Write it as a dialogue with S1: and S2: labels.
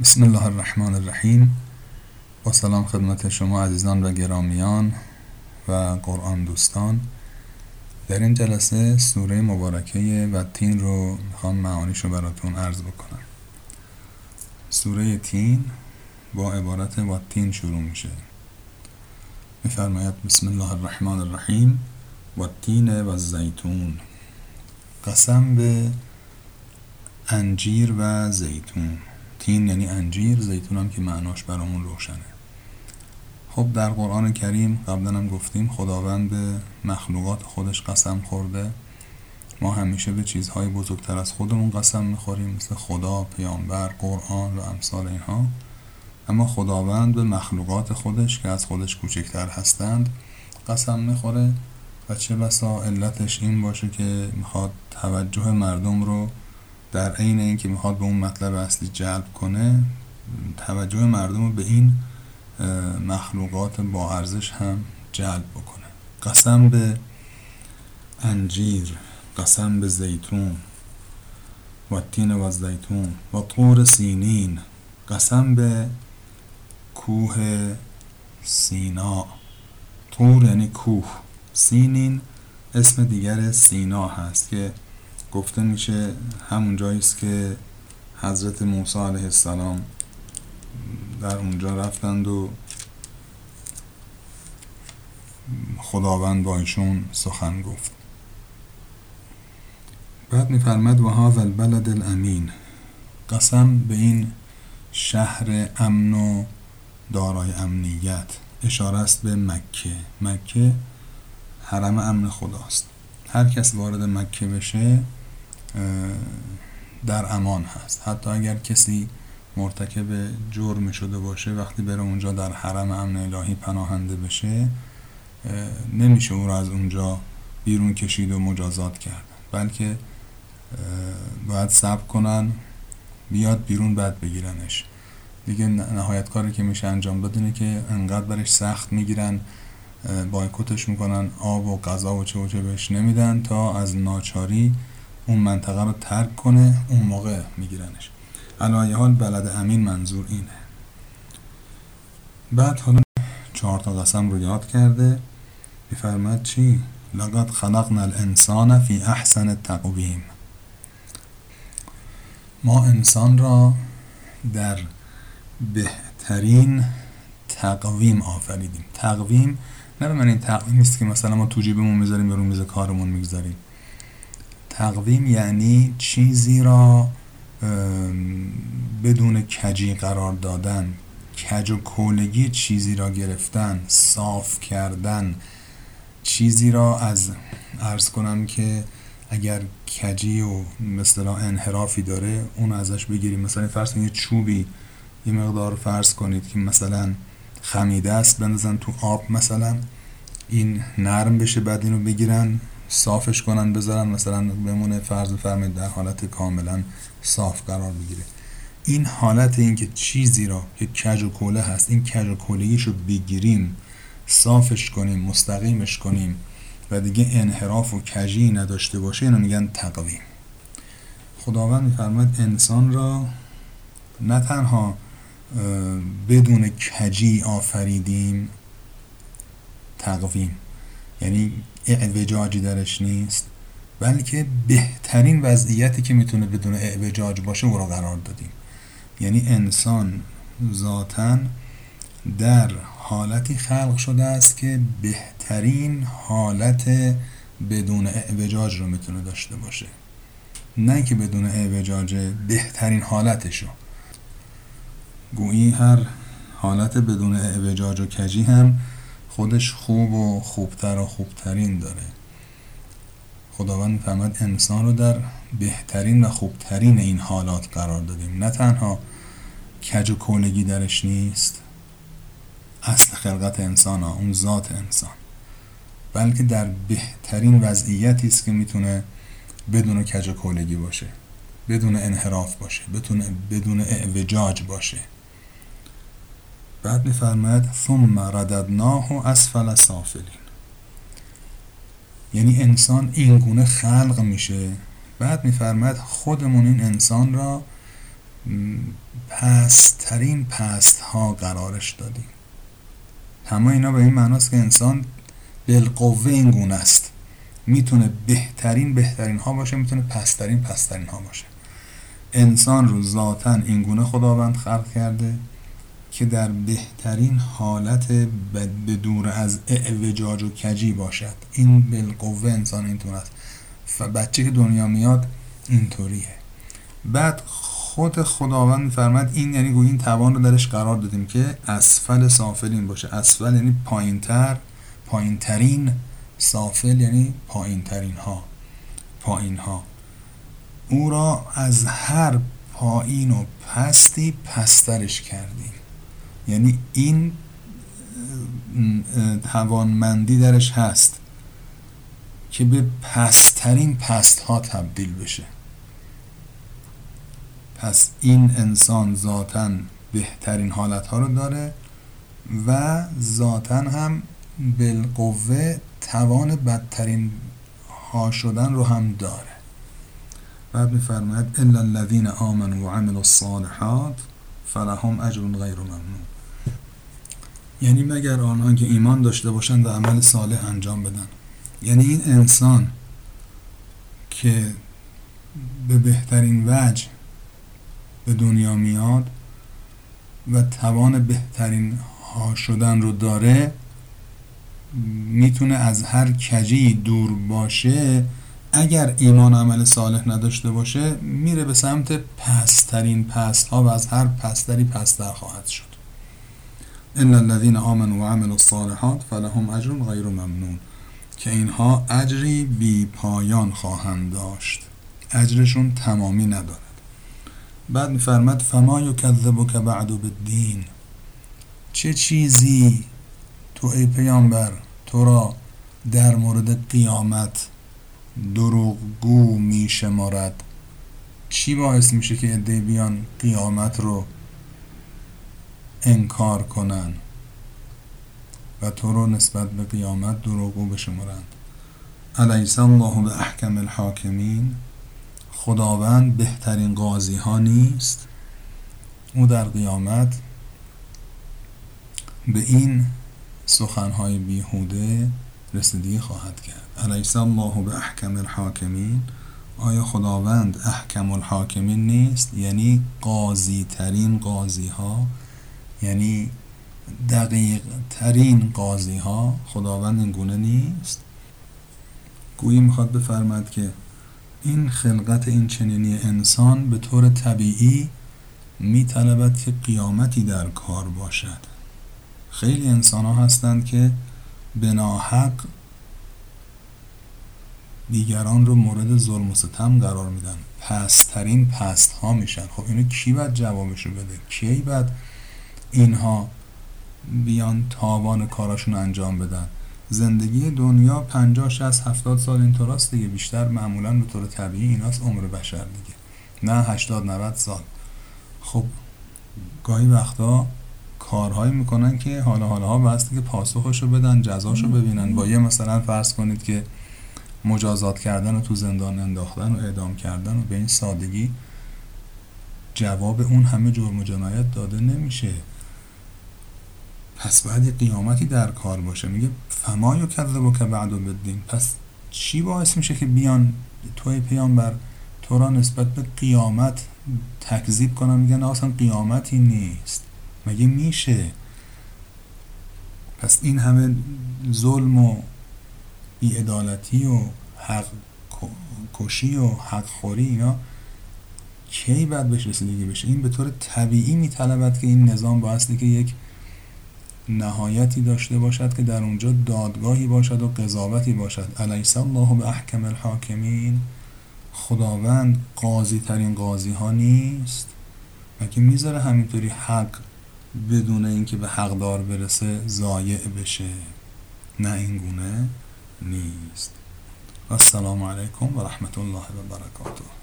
S1: بسم الله الرحمن الرحیم با سلام خدمت شما عزیزان و گرامیان و قرآن دوستان در این جلسه سوره مبارکه و تین رو می‌خوام معانیش رو براتون عرض بکنم سوره تین با عبارت و تین شروع میشه میفرماید بسم الله الرحمن الرحیم و تین و زیتون قسم به انجیر و زیتون تین یعنی انجیر زیتون هم که معناش برامون روشنه. خب در قرآن کریم قبلا هم گفتیم خداوند به مخلوقات خودش قسم خورده. ما همیشه به چیزهای بزرگتر از خودمون قسم می‌خوریم مثل خدا، پیامبر، قرآن و امثال اینها. اما خداوند به مخلوقات خودش که از خودش کوچکتر هستند قسم می‌خوره. و چه بسا علتش این باشه که می‌خواد توجه مردم رو در عین اینکه می‌خواد به اون مطلب اصلی جلب کنه توجه مردم رو به این مخلوقات با ارزش هم جلب بکنه. قسم به انجیر قسم به زیتون و تین و زیتون و طور سینین قسم به کوه سینا. طور یعنی کوه. سینین اسم دیگر سینا هست که گفته میشه همون جایی است که حضرت موسی علیه السلام در اونجا رفتند و خداوند با ایشون سخن گفت. بعد میفرمد و هذا البلد الامین قسم به این شهر امن و دارای امنیت. اشاره است به مکه. مکه حرم امن خداست. هر کس وارد مکه بشه در امان هست. حتی اگر کسی مرتکب جرم شده باشه وقتی بره اونجا در حرم امن الهی پناهنده بشه نمیشه او را از اونجا بیرون کشید و مجازات کرد. بلکه باید صبر کنن بیاد بیرون بعد بگیرنش. دیگه نهایت کاری که میشه انجام بدونه که انقدر برش سخت می‌گیرن بایکوتش می‌کنن آب و غذا و چه و چه بهش نمیدن تا از ناچاری اون منطقه رو ترک کنه اون موقع میگیرنش. علایه حال بلد امین منظور اینه. بعد حالا چهار تا قسم رو یاد کرده. میفرماد چی؟ لقد خلقنا الانسان فی احسن تقویم. ما انسان را در بهترین تقویم آفریدیم. تقویم نه به من این تقویم نیست که مثلا ما تو جیبمون می‌ذاریم یا رو میز کارمون می‌گذاریم. تقویم یعنی چیزی را بدون کجی قرار دادن کج و کولگی چیزی را گرفتن صاف کردن چیزی را از ارز کنم که اگر کجی و مثلا انحرافی داره اون ازش بگیریم. مثلا فرض یه چوبی یه مقدار فرض کنید که مثلا خمیده است بندازن تو آب مثلا این نرم بشه بعد اینو بگیرن. صافش کنن بذارن مثلا بمونه فرض فرمید در حالت کاملا صاف قرار بگیره. این حالت این که چیزی را که کج و کوله هست این کج و کولگیش رو بگیریم صافش کنیم مستقیمش کنیم و دیگه انحراف و کجی نداشته باشه اینو میگن تقویم. خداوند میفرماید انسان را نه تنها بدون کجی آفریدیم تقویم. یعنی اعوجاجی درش نیست بلکه بهترین وضعیتی که می‌تونه بدون اعوجاج باشه او را قرار دادیم. یعنی انسان ذاتا در حالتی خلق شده است که بهترین حالت بدون اعوجاج رو می‌تونه داشته باشه. نه که بدون اعوجاج بهترین حالتشو. گویی هر حالت بدون اعوجاج و کجی هم خودش خوب و خوبتر و خوبترین داره. خداوند می‌فهمد انسان رو در بهترین و خوبترین این حالات قرار دادیم. نه تنها کج و کولگی درش نیست اصل خلقت انسان ها اون ذات انسان. بلکه در بهترین وضعیتی است که می‌تونه بدون کج و کولگی باشه بدون انحراف باشه بدون بدون اعوجاج باشه. بعد میفرماید ثم رددناه اسفل سافلین. یعنی انسان این گونه خلق میشه. بعد میفرماید خودمون این انسان را پسترین پست ها قرارش دادیم. همه اینا به این معناست که انسان بالقوه این گونه است. می‌تونه بهترین بهترین ها باشه می‌تونه پسترین پسترین ها باشه. انسان رو ذاتا این گونه خداوند خلق کرده. که در بهترین حالت دور از اعوجاج و کجی باشد. این بالقوه انسان اینطور است. بچه که دنیا میاد اینطوریه. بعد خود خداوند میفرماد این یعنی گویی این توان رو درش قرار دادیم که اسفل سافلین باشه. اسفل یعنی پایینتر پایینترین سافل یعنی پایینترین ها پایین ها او را از هر پایین و پستی پسترش کردیم. یعنی این توانمندی درش هست که به پسترین پست ها تبدیل بشه. پس این انسان ذاتا بهترین حالت ها رو داره و ذاتا هم بالقوه توان بدترین ها شدن رو هم داره. بعد میفرماید الا الذين آمنوا وعملوا الصالحات فلهم اجر غیر ممنون. یعنی مگر آنها که ایمان داشته باشند و عمل صالح انجام بدن. یعنی این انسان که به بهترین وجه به دنیا میاد و توان بهترین ها شدن رو داره می‌تونه از هر کجی دور باشه. اگر ایمان عمل صالح نداشته باشه میره به سمت پسترین پست ها و از هر پستری پستر خواهد شد. ان الذين آمنوا وعملوا الصالحات فلهم اجر غیر ممنون که اینها اجری بی پایان خواهند داشت. اجرشون تمامی ندارد. بعد میفرمد فما یکذبک بعد بالدین چه چیزی تو ای پیامبر تو را در مورد قیامت دروغگو می شمارد چی باعث میشه که عده بیان قیامت رو انکار کنن و تو رو نسبت به قیامت دروغگو بشمارند. علیس الله به احکم الحاکمین. خداوند بهترین قاضی ها نیست. او در قیامت به این سخنهای بیهوده رسیدگی خواهد کرد. علیس الله به احکم الحاکمین. آیا خداوند احکم الحاکمین نیست؟ یعنی قاضی ترین قاضی ها یعنی دقیق ترین قاضی ها خداوند این گونه نیست. گویی می‌خواد بفرماد که این خلقت این چنینی انسان به طور طبیعی میطلبد که قیامتی در کار باشد. خیلی انسان ها هستند که بناحق دیگران رو مورد ظلم و ستم قرار میدن. پسترین پست ها میشن. خب اینو کی باید جوابشو بده؟ کی باید اینها بیان تاوان کاراشون انجام بدن. زندگی دنیا 50 60 70 سال اینطوراست دیگه. بیشتر معمولا به طور طبیعی ایناست عمر بشر دیگه. نه 80 90 سال. خب گاهی وقتا کارهایی می‌کنن که حالا حالا ها بسته که پاسخشو بدن جزاشو ببینن. با یه مثلا فرض کنید که مجازات کردن و تو زندان انداختن و اعدام کردن و به این سادگی جواب اون همه جرم و جنایت داده نمیشه. پس باید یه قیامتی در کار باشه. میگه فما و که بعدو بدین پس چی باعث میشه که بیان توی بر تو را نسبت به قیامت تکذیب کنن. میگن اصلا قیامتی نیست. مگه میشه؟ پس این همه ظلم و بیعدالتی و حق کشی و حق خوری اینا کی باید بهش رسیدگی بشه؟ این به طور طبیعی میطلبد که این نظام بایستی که یک نهایتی داشته باشد که در اونجا دادگاهی باشد و قضاوتی باشد. علیس الله به احکم الحاکمین؟ خداوند قاضی ترین قاضی ها نیست. مگه می‌ذاره همینطوری حق بدون اینکه به حقدار برسه ضایع بشه؟ نه این گونه نیست. السلام علیکم و رحمت الله و برکاته.